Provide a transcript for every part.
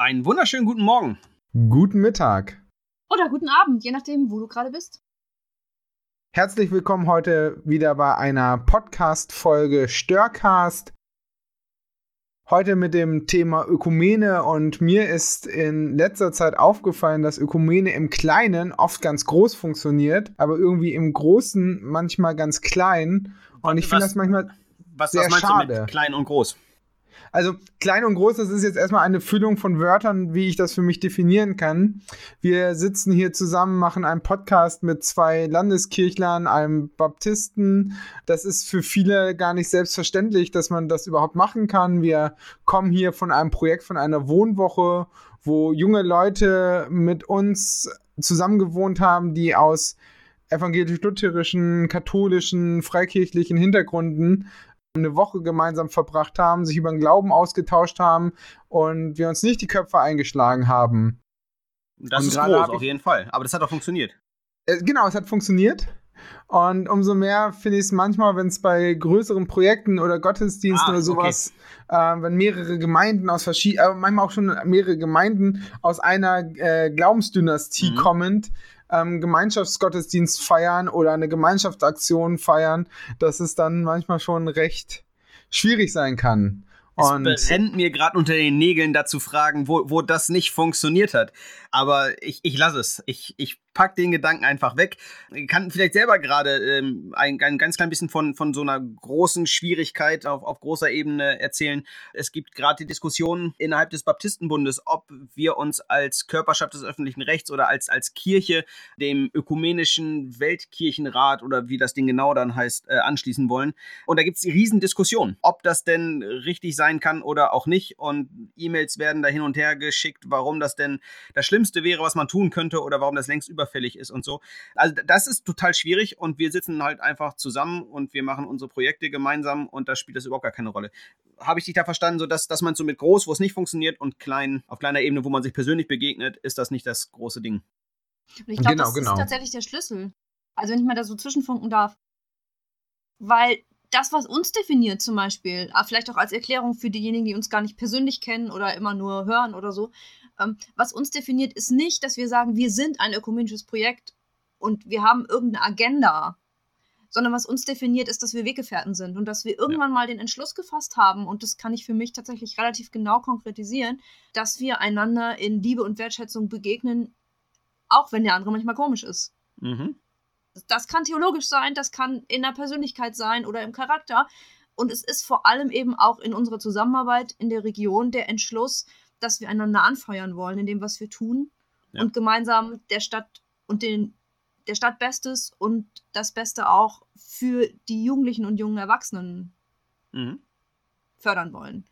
Einen wunderschönen guten Morgen. Guten Mittag. Oder guten Abend, je nachdem, wo du gerade bist. Herzlich willkommen heute wieder bei einer Podcast-Folge Störcast. Heute mit dem Thema Ökumene und mir ist in letzter Zeit aufgefallen, dass Ökumene im Kleinen oft ganz groß funktioniert, aber irgendwie im Großen manchmal ganz klein. Und ich finde das manchmal was, sehr was meinst schade. du mit klein und groß? Also klein und groß, das ist jetzt erstmal eine Füllung von Wörtern, wie ich das für mich definieren kann. Wir sitzen hier zusammen, machen einen Podcast mit zwei Landeskirchlern, einem Baptisten. Das ist für viele gar nicht selbstverständlich, dass man das überhaupt machen kann. Wir kommen hier von einem Projekt, von einer Wohnwoche, wo junge Leute mit uns zusammengewohnt haben, die aus evangelisch-lutherischen, katholischen, freikirchlichen Hintergründen eine Woche gemeinsam verbracht haben, sich über den Glauben ausgetauscht haben und wir uns nicht die Köpfe eingeschlagen haben. Das Und ist groß, auf jeden Fall. Aber das hat auch funktioniert. Äh, genau, es hat funktioniert. Und umso mehr finde ich es manchmal, wenn es bei größeren Projekten oder Gottesdiensten Ah, oder sowas, äh, wenn mehrere Gemeinden aus verschiedenen, äh, manchmal auch schon mehrere Gemeinden aus einer äh, Glaubensdynastie Mhm. kommend, ähm, Gemeinschaftsgottesdienst feiern oder eine Gemeinschaftsaktion feiern, dass es dann manchmal schon recht schwierig sein kann. Und es brennt mir gerade unter den Nägeln, da zu fragen, wo, wo das nicht funktioniert hat. Aber ich, ich lasse es. Ich, ich pack den Gedanken einfach weg. Ich kann vielleicht selber gerade ähm, ein, ein ganz klein bisschen von, von so einer großen Schwierigkeit auf, auf großer Ebene erzählen. Es gibt gerade die Diskussion innerhalb des Baptistenbundes, ob wir uns als Körperschaft des öffentlichen Rechts oder als, als Kirche dem ökumenischen Weltkirchenrat oder wie das Ding genau dann heißt, äh, anschließen wollen. Und da gibt es die Riesendiskussion, ob das denn richtig sein kann oder auch nicht. Und E-Mails werden da hin und her geschickt, warum das denn das Schlimmste wäre, was man tun könnte oder warum das längst überfällig ist und so. Also das ist total schwierig und wir sitzen halt einfach zusammen und wir machen unsere Projekte gemeinsam und da spielt das überhaupt gar keine Rolle. Habe ich dich da verstanden, so dass, dass man so mit groß, wo es nicht funktioniert und klein, auf kleiner Ebene, wo man sich persönlich begegnet, ist das nicht das große Ding. Und ich glaube, Genau, das genau. ist tatsächlich der Schlüssel. Also wenn ich mal da so zwischenfunken darf. Weil das, was uns definiert zum Beispiel, ah, vielleicht auch als Erklärung für diejenigen, die uns gar nicht persönlich kennen oder immer nur hören oder so, was uns definiert, ist nicht, dass wir sagen, wir sind ein ökumenisches Projekt und wir haben irgendeine Agenda, sondern was uns definiert, ist, dass wir Weggefährten sind und dass wir irgendwann mal den Entschluss gefasst haben, und das kann ich für mich tatsächlich relativ genau konkretisieren, dass wir einander in Liebe und Wertschätzung begegnen, auch wenn der andere manchmal komisch ist. Mhm. Das kann theologisch sein, das kann in der Persönlichkeit sein oder im Charakter. Und es ist vor allem eben auch in unserer Zusammenarbeit in der Region der Entschluss, dass wir einander anfeuern wollen in dem, was wir tun Ja. und gemeinsam der Stadt und den, der Stadt Bestes und das Beste auch für die Jugendlichen und jungen Erwachsenen Mhm. fördern wollen.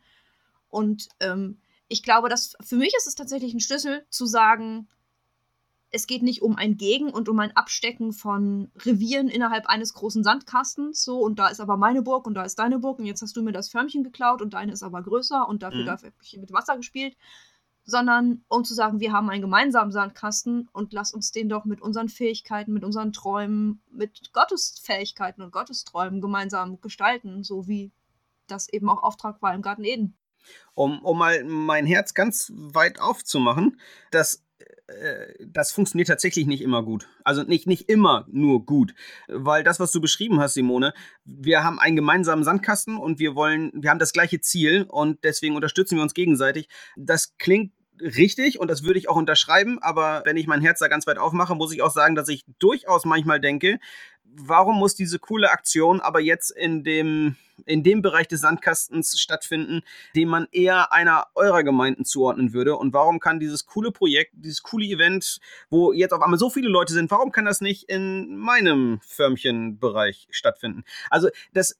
Und ähm, ich glaube, dass für mich ist es tatsächlich ein Schlüssel zu sagen, es geht nicht um ein Gegen und um ein Abstecken von Revieren innerhalb eines großen Sandkastens, so und da ist aber meine Burg und da ist deine Burg und jetzt hast du mir das Förmchen geklaut und deine ist aber größer und dafür Mhm. darf ich mit Wasser gespielt, sondern um zu sagen, wir haben einen gemeinsamen Sandkasten und lass uns den doch mit unseren Fähigkeiten, mit unseren Träumen, mit Gottes Fähigkeiten und Gottes Träumen gemeinsam gestalten, so wie das eben auch Auftrag war im Garten Eden. um, um mal mein Herz ganz weit aufzumachen, das, das funktioniert tatsächlich nicht immer gut. Also nicht, nicht immer nur gut. Weil das, was du beschrieben hast, Simone, wir haben einen gemeinsamen Sandkasten und wir wollen, wir haben das gleiche Ziel und deswegen unterstützen wir uns gegenseitig. Das klingt richtig und das würde ich auch unterschreiben, aber wenn ich mein Herz da ganz weit aufmache, muss ich auch sagen, dass ich durchaus manchmal denke, warum muss diese coole Aktion aber jetzt in dem, in dem Bereich des Sandkastens stattfinden, den man eher einer eurer Gemeinden zuordnen würde? Und warum kann dieses coole Projekt, dieses coole Event, wo jetzt auf einmal so viele Leute sind, warum kann das nicht in meinem Förmchenbereich stattfinden? Also das,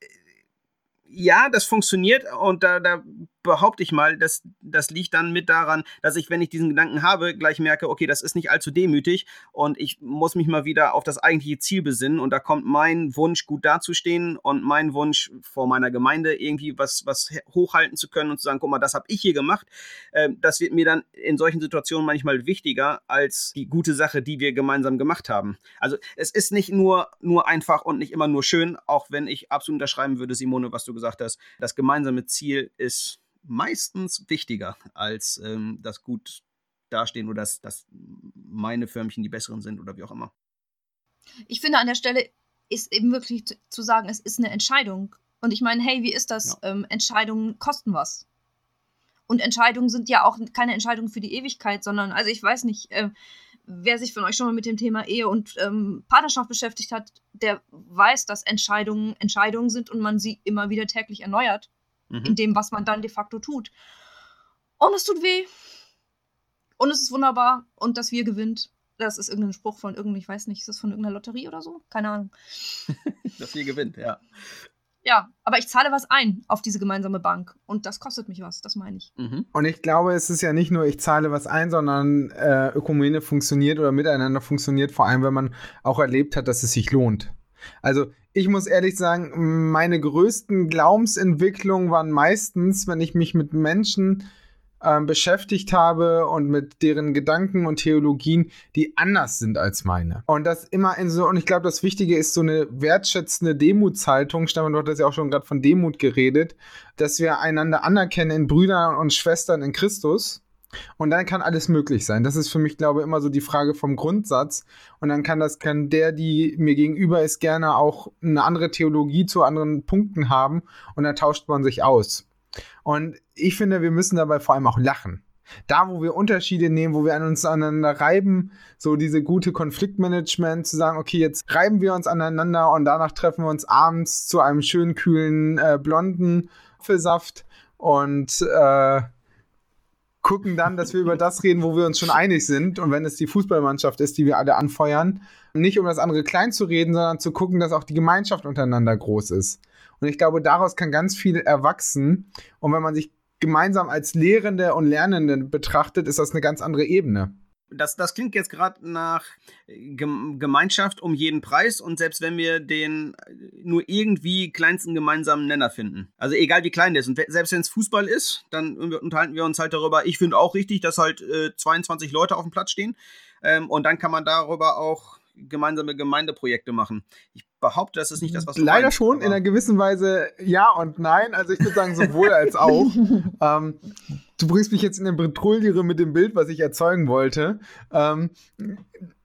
ja, das funktioniert und da, da behaupte ich mal, das, das liegt dann mit daran, dass ich, wenn ich diesen Gedanken habe, gleich merke, okay, das ist nicht allzu demütig und ich muss mich mal wieder auf das eigentliche Ziel besinnen und da kommt mein Wunsch, gut dazustehen und mein Wunsch vor meiner Gemeinde irgendwie was, was hochhalten zu können und zu sagen, guck mal, das habe ich hier gemacht. Ähm, das wird mir dann in solchen Situationen manchmal wichtiger als die gute Sache, die wir gemeinsam gemacht haben. Also es ist nicht nur, nur einfach und nicht immer nur schön, auch wenn ich absolut unterschreiben würde, Simone, was du gesagt hast. Das gemeinsame Ziel ist meistens wichtiger als ähm, das gut dastehen oder dass, dass meine Förmchen die besseren sind oder wie auch immer. Ich finde, an der Stelle ist eben wirklich zu sagen, es ist eine Entscheidung. Und ich meine, hey, wie ist das? Ja. Ähm, Entscheidungen kosten was. Und Entscheidungen sind ja auch keine Entscheidungen für die Ewigkeit, sondern, also ich weiß nicht, äh, wer sich von euch schon mal mit dem Thema Ehe und ähm, Partnerschaft beschäftigt hat, der weiß, dass Entscheidungen Entscheidungen sind und man sie immer wieder täglich erneuert mhm. in dem, was man dann de facto tut. Und es tut weh. Und es ist wunderbar. Und dass wir gewinnt. Das ist irgendein Spruch von irgendeinem, ich weiß nicht, ist das von irgendeiner Lotterie oder so? Keine Ahnung. dass wir gewinnt, ja. Ja, aber ich zahle was ein auf diese gemeinsame Bank und das kostet mich was, das meine ich. Mhm. Und ich glaube, es ist ja nicht nur, ich zahle was ein, sondern äh, Ökumene funktioniert oder miteinander funktioniert, vor allem wenn man auch erlebt hat, dass es sich lohnt. Also ich muss ehrlich sagen, meine größten Glaubensentwicklungen waren meistens, wenn ich mich mit Menschen ähm, beschäftigt habe und mit deren Gedanken und Theologien, die anders sind als meine. Und das immer in so, und ich glaube, das Wichtige ist so eine wertschätzende Demutshaltung. Stefan, du hattest ja auch schon gerade von Demut geredet, dass wir einander anerkennen in Brüdern und Schwestern in Christus. Und dann kann alles möglich sein. Das ist für mich, glaube ich, immer so die Frage vom Grundsatz. Und dann kann das, kann der, die mir gegenüber ist, gerne auch eine andere Theologie zu anderen Punkten haben. Und dann tauscht man sich aus. Und ich finde, wir müssen dabei vor allem auch lachen. Da, wo wir Unterschiede nehmen, wo wir an uns aneinander reiben, so diese gute Konfliktmanagement, zu sagen, okay, jetzt reiben wir uns aneinander und danach treffen wir uns abends zu einem schönen, kühlen, äh, blonden Apfelsaft und äh, gucken dann, dass wir über das reden, wo wir uns schon einig sind. Und wenn es die Fußballmannschaft ist, die wir alle anfeuern, nicht um das andere klein zu reden, sondern zu gucken, dass auch die Gemeinschaft untereinander groß ist. Und ich glaube, daraus kann ganz viel erwachsen. Und wenn man sich gemeinsam als Lehrende und Lernende betrachtet, ist das eine ganz andere Ebene. Das, das klingt jetzt gerade nach Gemeinschaft um jeden Preis und selbst wenn wir den nur irgendwie kleinsten gemeinsamen Nenner finden. Also egal wie klein der ist. Und selbst wenn es Fußball ist, dann unterhalten wir uns halt darüber. Ich finde auch richtig, dass halt äh, 22 Leute auf dem Platz stehen. Ähm, und dann kann man darüber auch gemeinsame Gemeindeprojekte machen. Ich behaupte, das ist nicht das, was du Leider meinst, schon, in einer gewissen Weise ja und nein. Also ich würde sagen, sowohl als auch. ähm, du bringst mich jetzt in eine Bretrouille mit dem Bild, was ich erzeugen wollte. Ähm,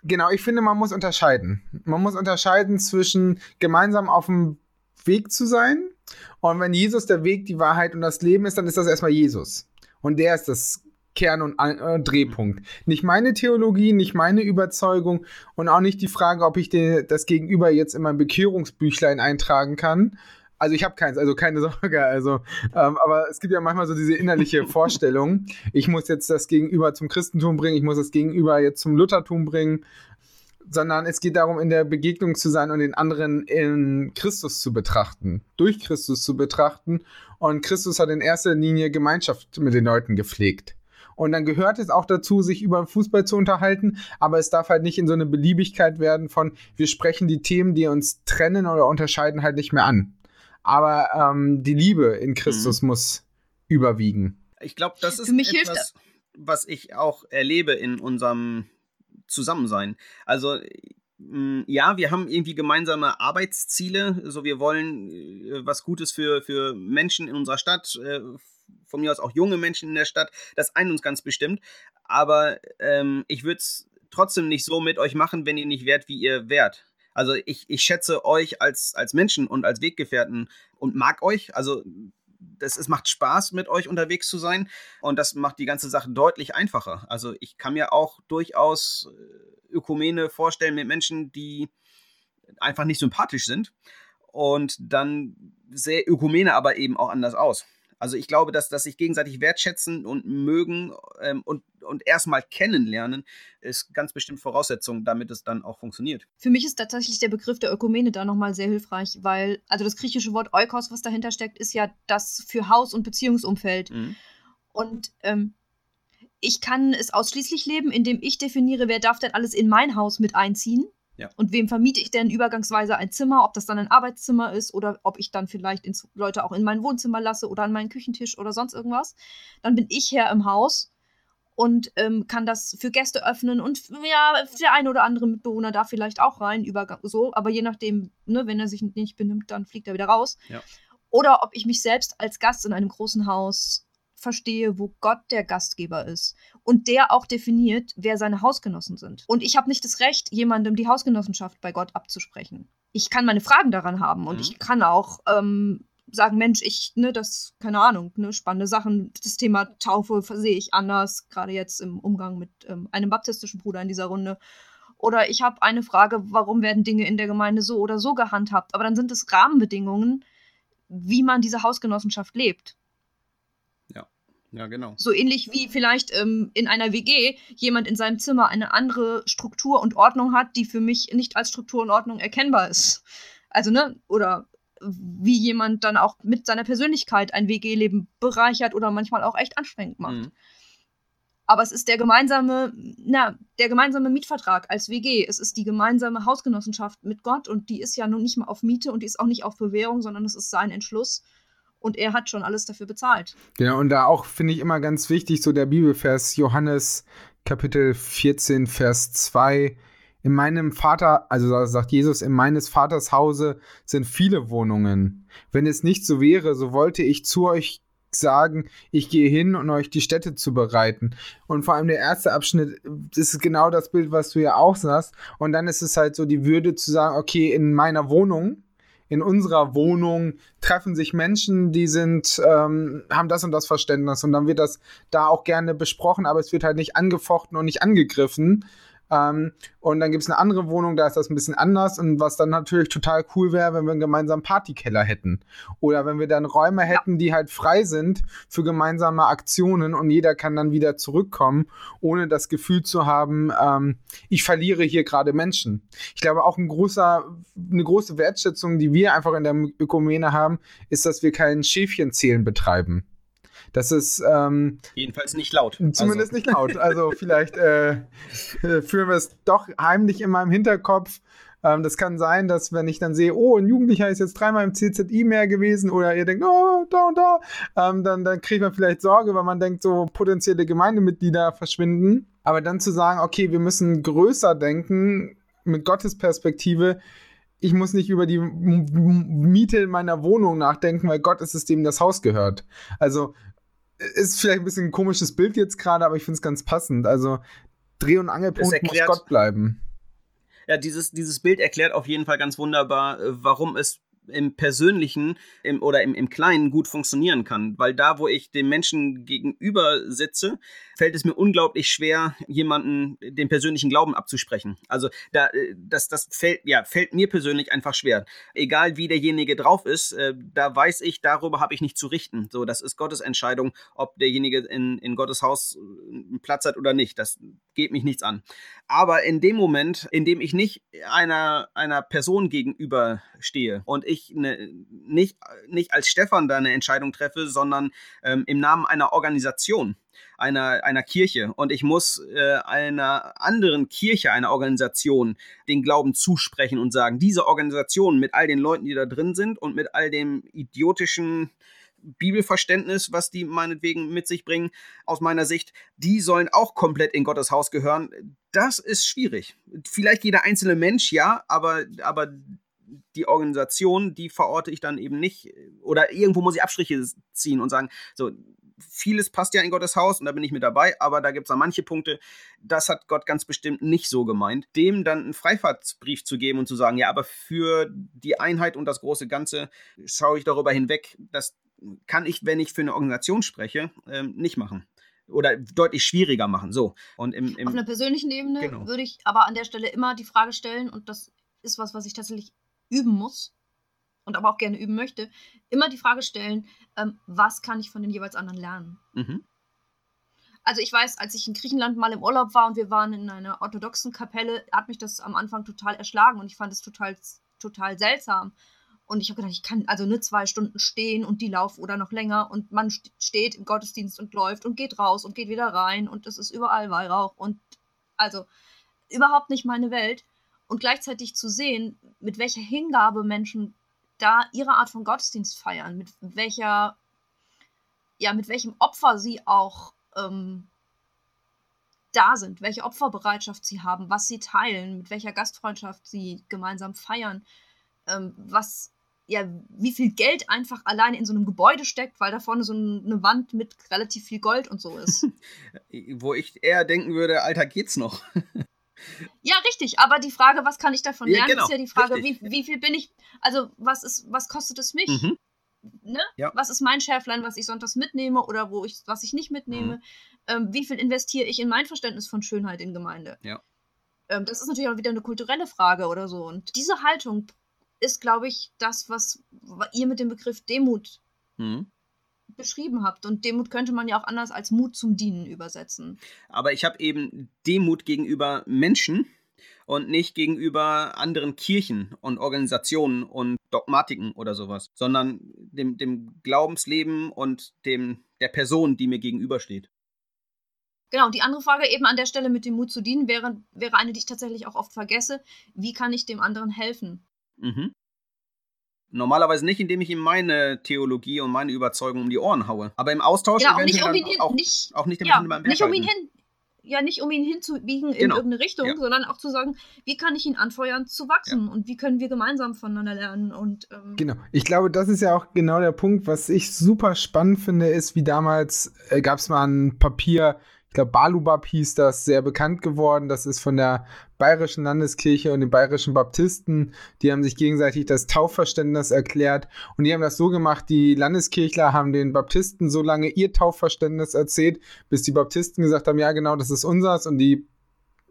genau, ich finde, man muss unterscheiden. Man muss unterscheiden zwischen gemeinsam auf dem Weg zu sein und wenn Jesus der Weg, die Wahrheit und das Leben ist, dann ist das erstmal Jesus. Und der ist das Kern und äh, Drehpunkt. Nicht meine Theologie, nicht meine Überzeugung und auch nicht die Frage, ob ich den, das Gegenüber jetzt in mein Bekehrungsbüchlein eintragen kann. Also ich habe keins, also keine Sorge. Also, ähm, aber es gibt ja manchmal so diese innerliche Vorstellung, ich muss jetzt das Gegenüber zum Christentum bringen, ich muss das Gegenüber jetzt zum Luthertum bringen, sondern es geht darum, in der Begegnung zu sein und den anderen in Christus zu betrachten, durch Christus zu betrachten. Und Christus hat in erster Linie Gemeinschaft mit den Leuten gepflegt. Und dann gehört es auch dazu, sich über Fußball zu unterhalten, aber es darf halt nicht in so eine Beliebigkeit werden von, wir sprechen die Themen, die uns trennen oder unterscheiden, halt nicht mehr an. Aber ähm, die Liebe in Christus mhm. muss überwiegen. Ich glaube, das ist Für mich etwas, was ich auch erlebe in unserem Zusammensein. Also mm, ja, wir haben irgendwie gemeinsame Arbeitsziele. So, wir wollen äh, was Gutes für, für Menschen in unserer Stadt, äh, von mir aus auch junge Menschen in der Stadt, das eint uns ganz bestimmt. Aber ähm, ich würde es trotzdem nicht so mit euch machen, wenn ihr nicht wärt, wie ihr wärt. Also ich, ich schätze euch als, als Menschen und als Weggefährten und mag euch. Also das, es macht Spaß, mit euch unterwegs zu sein und das macht die ganze Sache deutlich einfacher. Also ich kann mir auch durchaus äh, Ökumene vorstellen mit Menschen, die einfach nicht sympathisch sind und dann sehr Ökumene aber eben auch anders aus. Also ich glaube, dass, dass sich gegenseitig wertschätzen und mögen ähm, und, und erstmal kennenlernen, ist ganz bestimmt Voraussetzung, damit es dann auch funktioniert. Für mich ist tatsächlich der Begriff der Ökumene da nochmal sehr hilfreich, weil, also das griechische Wort Oikos, was dahinter steckt, ist ja das für Haus- und Beziehungsumfeld. Mhm. Und ähm, ich kann es ausschließlich leben, indem ich definiere, wer darf denn alles in mein Haus mit einziehen ja. Und wem vermiete ich denn übergangsweise ein Zimmer, ob das dann ein Arbeitszimmer ist oder ob ich dann vielleicht ins, Leute auch in mein Wohnzimmer lasse oder an meinen Küchentisch oder sonst irgendwas. Dann bin ich Herr im Haus und ähm, kann das für Gäste öffnen und ja, der eine oder andere Mitbewohner darf vielleicht auch rein, Übergang so, aber je nachdem, ne, wenn er sich nicht benimmt, dann fliegt er wieder raus. Ja. Oder ob ich mich selbst als Gast in einem großen Haus verstehe, wo Gott der Gastgeber ist und der auch definiert, wer seine Hausgenossen sind. Und ich habe nicht das Recht, jemandem die Hausgenossenschaft bei Gott abzusprechen. Ich kann meine Fragen daran haben und mhm. ich kann auch ähm, sagen, Mensch, ich, ne, das, keine Ahnung, ne, spannende Sachen. Das Thema Taufe sehe ich anders, gerade jetzt im Umgang mit ähm, einem baptistischen Bruder in dieser Runde. Oder ich habe eine Frage, warum werden Dinge in der Gemeinde so oder so gehandhabt? Aber dann sind es Rahmenbedingungen, wie man diese Hausgenossenschaft lebt. Ja, genau. So ähnlich wie vielleicht ähm, in einer WG jemand in seinem Zimmer eine andere Struktur und Ordnung hat, die für mich nicht als Struktur und Ordnung erkennbar ist. Also, ne, oder wie jemand dann auch mit seiner Persönlichkeit ein WG-Leben bereichert oder manchmal auch echt anstrengend macht. Mhm. Aber es ist der gemeinsame, na, der gemeinsame Mietvertrag als WG. Es ist die gemeinsame Hausgenossenschaft mit Gott und die ist ja nun nicht mal auf Miete und die ist auch nicht auf Bewährung, sondern es ist sein Entschluss. Und er hat schon alles dafür bezahlt. Genau, und da auch finde ich immer ganz wichtig, so der Bibelvers Johannes Kapitel 14, Vers 2 in meinem Vater, also sagt Jesus, in meines Vaters Hause sind viele Wohnungen. Wenn es nicht so wäre, so wollte ich zu euch sagen, ich gehe hin, um euch die Städte zu bereiten. Und vor allem der erste Abschnitt, ist genau das Bild, was du ja auch sagst. Und dann ist es halt so die Würde zu sagen, okay, in meiner Wohnung, in unserer Wohnung treffen sich Menschen, die sind, ähm, haben das und das Verständnis. Und dann wird das da auch gerne besprochen, aber es wird halt nicht angefochten und nicht angegriffen, ähm, und dann gibt es eine andere Wohnung, da ist das ein bisschen anders. Und was dann natürlich total cool wäre, wenn wir einen gemeinsamen Partykeller hätten. Oder wenn wir dann Räume hätten, die halt frei sind für gemeinsame Aktionen und jeder kann dann wieder zurückkommen, ohne das Gefühl zu haben, ähm, ich verliere hier gerade Menschen. Ich glaube, auch ein großer, eine große Wertschätzung, die wir einfach in der Ökumene haben, ist, dass wir kein Schäfchenzählen betreiben. Das ist ähm, jedenfalls nicht laut. Zumindest also. nicht laut. Also vielleicht äh, führen wir es doch heimlich in meinem Hinterkopf. Ähm, das kann sein, dass wenn ich dann sehe, oh, ein Jugendlicher ist jetzt dreimal im CZI mehr gewesen oder ihr denkt, oh, da und da, ähm, dann, dann kriegt man vielleicht Sorge, weil man denkt, so potenzielle Gemeindemitglieder verschwinden. Aber dann zu sagen, okay, wir müssen größer denken, mit Gottes Perspektive, ich muss nicht über die Miete in meiner Wohnung nachdenken, weil Gott ist es, dem das Haus gehört. Also ist vielleicht ein bisschen ein komisches Bild jetzt gerade, aber ich finde es ganz passend. Also Dreh- und Angelpunkt erklärt, muss Gott bleiben. Ja, dieses, dieses Bild erklärt auf jeden Fall ganz wunderbar, äh, warum es im Persönlichen im, oder im, im Kleinen gut funktionieren kann. Weil da, wo ich dem Menschen gegenüber sitze, fällt es mir unglaublich schwer, jemanden den persönlichen Glauben abzusprechen. Also da, äh, das, das fällt, ja, fällt mir persönlich einfach schwer. Egal wie derjenige drauf ist, äh, da weiß ich, darüber habe ich nicht zu richten. So, das ist Gottes Entscheidung, ob derjenige in, in Gottes Haus einen Platz hat oder nicht. Das geht mich nichts an. Aber in dem Moment, in dem ich nicht einer, einer Person gegenüber stehe und ich ne, nicht, nicht als Stefan da eine Entscheidung treffe, sondern ähm, im Namen einer Organisation, einer, einer Kirche und ich muss äh, einer anderen Kirche, einer Organisation den Glauben zusprechen und sagen, diese Organisation mit all den Leuten, die da drin sind und mit all dem idiotischen Bibelverständnis, was die meinetwegen mit sich bringen, aus meiner Sicht, die sollen auch komplett in Gottes Haus gehören. Das ist schwierig. Vielleicht jeder einzelne Mensch, ja, aber, aber die Organisation, die verorte ich dann eben nicht. Oder irgendwo muss ich Abstriche ziehen und sagen, so, vieles passt ja in Gottes Haus und da bin ich mit dabei, aber da gibt es dann manche Punkte, das hat Gott ganz bestimmt nicht so gemeint. Dem dann einen Freifahrtsbrief zu geben und zu sagen, ja, aber für die Einheit und das große Ganze schaue ich darüber hinweg, das kann ich, wenn ich für eine Organisation spreche, ähm, nicht machen oder deutlich schwieriger machen. So. Und im, im Auf einer persönlichen Ebene genau. würde ich aber an der Stelle immer die Frage stellen, und das ist was, was ich tatsächlich üben muss und aber auch gerne üben möchte, immer die Frage stellen, ähm, was kann ich von den jeweils anderen lernen? Mhm. Also ich weiß, als ich in Griechenland mal im Urlaub war und wir waren in einer orthodoxen Kapelle, hat mich das am Anfang total erschlagen und ich fand es total, total seltsam. Und ich habe gedacht, ich kann also nur zwei Stunden stehen und die laufen oder noch länger und man steht im Gottesdienst und läuft und geht raus und geht wieder rein und es ist überall Weihrauch und also überhaupt nicht meine Welt. Und gleichzeitig zu sehen, mit welcher Hingabe Menschen da ihre Art von Gottesdienst feiern, mit welcher, ja, mit welchem Opfer sie auch ähm, da sind, welche Opferbereitschaft sie haben, was sie teilen, mit welcher Gastfreundschaft sie gemeinsam feiern, ähm, was ja, wie viel Geld einfach allein in so einem Gebäude steckt, weil da vorne so eine Wand mit relativ viel Gold und so ist. Wo ich eher denken würde, Alter, geht's noch? ja, richtig, aber die Frage, was kann ich davon lernen, ja, genau, ist ja die Frage, wie, wie, viel bin ich, also was ist, was kostet es mich? Mhm. Ne? Ja. Was ist mein Schärflein, was ich sonntags mitnehme oder wo ich, was ich nicht mitnehme? Mhm. Ähm, wie viel investiere ich in mein Verständnis von Schönheit in Gemeinde? Ja. Ähm, das ist natürlich auch wieder eine kulturelle Frage oder so. Und diese Haltung ist, glaube ich, das, was ihr mit dem Begriff Demut mhm. Beschrieben habt. Und Demut könnte man ja auch anders als Mut zum Dienen übersetzen. Aber ich habe eben Demut gegenüber Menschen und nicht gegenüber anderen Kirchen und Organisationen und Dogmatiken oder sowas, sondern dem, dem Glaubensleben und dem, der Person, die mir gegenübersteht. Genau, die andere Frage eben an der Stelle mit dem Mut zu dienen wäre, wäre eine, die ich tatsächlich auch oft vergesse. Wie kann ich dem anderen helfen? Mhm. Normalerweise nicht, indem ich ihm meine Theologie und meine Überzeugung um die Ohren haue. Aber im Austausch ja, auch nicht um ihn hin, auch, nicht, auch nicht, ja, nicht um ihn hin, ja nicht um ihn hinzubiegen genau. in irgendeine Richtung, ja. sondern auch zu sagen, wie kann ich ihn anfeuern zu wachsen ja. und wie können wir gemeinsam voneinander lernen und ähm genau. Ich glaube, das ist ja auch genau der Punkt, was ich super spannend finde, ist, wie damals äh, gab es mal ein Papier ich glaube, Balubab hieß das, sehr bekannt geworden. Das ist von der Bayerischen Landeskirche und den Bayerischen Baptisten. Die haben sich gegenseitig das Taufverständnis erklärt. Und die haben das so gemacht, die Landeskirchler haben den Baptisten so lange ihr Taufverständnis erzählt, bis die Baptisten gesagt haben, ja genau, das ist unseres. Und die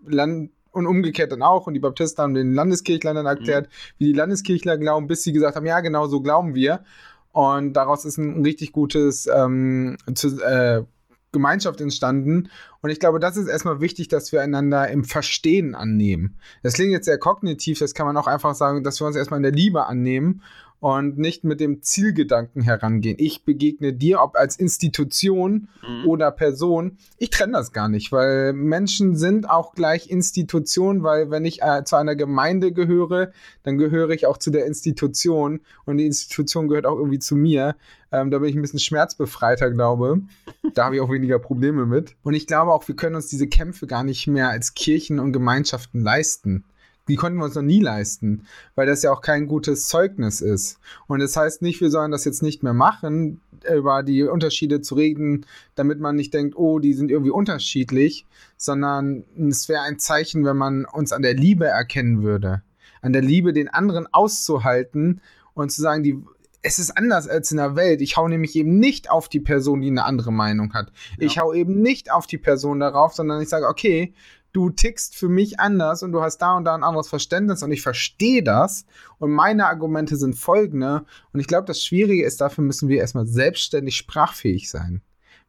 Land und umgekehrt dann auch. Und die Baptisten haben den Landeskirchlern dann erklärt, mhm. wie die Landeskirchler glauben, bis sie gesagt haben, ja genau, so glauben wir. Und daraus ist ein richtig gutes ähm, zu, äh, Gemeinschaft entstanden. Und ich glaube, das ist erstmal wichtig, dass wir einander im Verstehen annehmen. Das klingt jetzt sehr kognitiv, das kann man auch einfach sagen, dass wir uns erstmal in der Liebe annehmen und nicht mit dem Zielgedanken herangehen. Ich begegne dir, ob als Institution mhm. oder Person. Ich trenne das gar nicht, weil Menschen sind auch gleich Institution, weil wenn ich äh, zu einer Gemeinde gehöre, dann gehöre ich auch zu der Institution und die Institution gehört auch irgendwie zu mir. Ähm, da bin ich ein bisschen schmerzbefreiter, glaube. Da habe ich auch weniger Probleme mit. Und ich glaube auch, wir können uns diese Kämpfe gar nicht mehr als Kirchen und Gemeinschaften leisten die konnten wir uns noch nie leisten, weil das ja auch kein gutes Zeugnis ist. Und das heißt nicht, wir sollen das jetzt nicht mehr machen, über die Unterschiede zu reden, damit man nicht denkt, oh, die sind irgendwie unterschiedlich, sondern es wäre ein Zeichen, wenn man uns an der Liebe erkennen würde. An der Liebe, den anderen auszuhalten und zu sagen, die, es ist anders als in der Welt. Ich hau nämlich eben nicht auf die Person, die eine andere Meinung hat. Ja. Ich hau eben nicht auf die Person darauf, sondern ich sage, okay, du tickst für mich anders und du hast da und da ein anderes Verständnis und ich verstehe das und meine Argumente sind folgende und ich glaube, das Schwierige ist, dafür müssen wir erstmal selbstständig sprachfähig sein.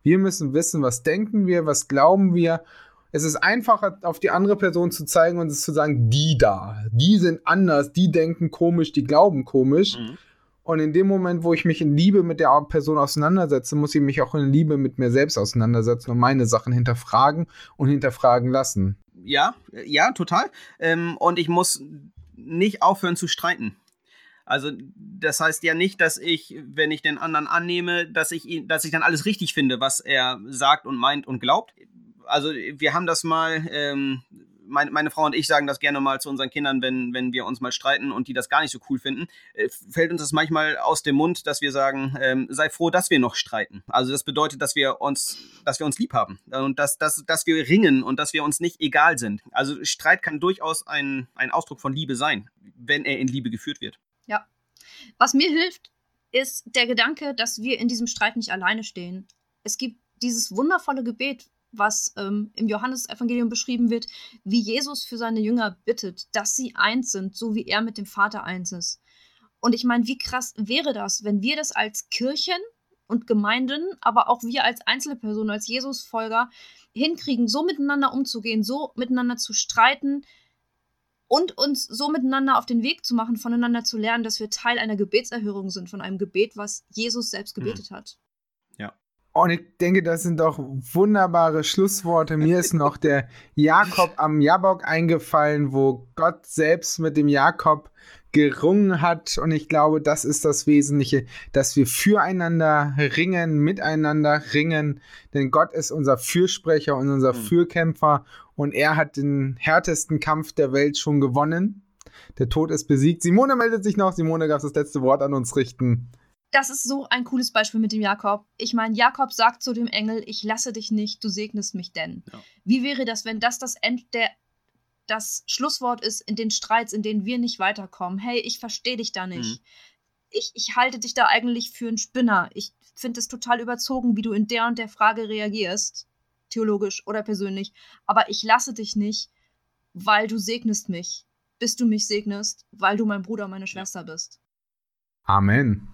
Wir müssen wissen, was denken wir, was glauben wir. Es ist einfacher, auf die andere Person zu zeigen und es zu sagen, die da, die sind anders, die denken komisch, die glauben komisch. Mhm. Und in dem Moment, wo ich mich in Liebe mit der Person auseinandersetze, muss ich mich auch in Liebe mit mir selbst auseinandersetzen und meine Sachen hinterfragen und hinterfragen lassen. Ja, ja, total. Ähm, und ich muss nicht aufhören zu streiten. Also das heißt ja nicht, dass ich, wenn ich den anderen annehme, dass ich ihn, dass ich dann alles richtig finde, was er sagt und meint und glaubt. Also wir haben das mal ähm, meine, meine Frau und ich sagen das gerne mal zu unseren Kindern, wenn, wenn wir uns mal streiten und die das gar nicht so cool finden, äh, fällt uns das manchmal aus dem Mund, dass wir sagen, ähm, sei froh, dass wir noch streiten. Also das bedeutet, dass wir uns, dass wir uns lieb haben und dass, dass, dass wir ringen und dass wir uns nicht egal sind. Also Streit kann durchaus ein, ein Ausdruck von Liebe sein, wenn er in Liebe geführt wird. Ja. Was mir hilft, ist der Gedanke, dass wir in diesem Streit nicht alleine stehen. Es gibt dieses wundervolle Gebet, was ähm, im Johannesevangelium beschrieben wird, wie Jesus für seine Jünger bittet, dass sie eins sind, so wie er mit dem Vater eins ist. Und ich meine, wie krass wäre das, wenn wir das als Kirchen und Gemeinden, aber auch wir als Einzelpersonen, als Jesus-Folger hinkriegen, so miteinander umzugehen, so miteinander zu streiten und uns so miteinander auf den Weg zu machen, voneinander zu lernen, dass wir Teil einer Gebetserhörung sind, von einem Gebet, was Jesus selbst mhm. gebetet mhm. hat. Und ich denke, das sind doch wunderbare Schlussworte. Mir ist noch der Jakob am Jabok eingefallen, wo Gott selbst mit dem Jakob gerungen hat. Und ich glaube, das ist das Wesentliche, dass wir füreinander ringen, miteinander ringen. Denn Gott ist unser Fürsprecher und unser mhm. Fürkämpfer. Und er hat den härtesten Kampf der Welt schon gewonnen. Der Tod ist besiegt. Simone meldet sich noch. Simone darf das letzte Wort an uns richten. Das ist so ein cooles Beispiel mit dem Jakob. Ich meine, Jakob sagt zu dem Engel, ich lasse dich nicht, du segnest mich denn. Ja. Wie wäre das, wenn das das End der das Schlusswort ist in den Streits, in denen wir nicht weiterkommen? Hey, ich verstehe dich da nicht. Mhm. Ich, ich halte dich da eigentlich für einen Spinner. Ich finde es total überzogen, wie du in der und der Frage reagierst, theologisch oder persönlich. Aber ich lasse dich nicht, weil du segnest mich, bis du mich segnest, weil du mein Bruder, meine Schwester bist. Amen.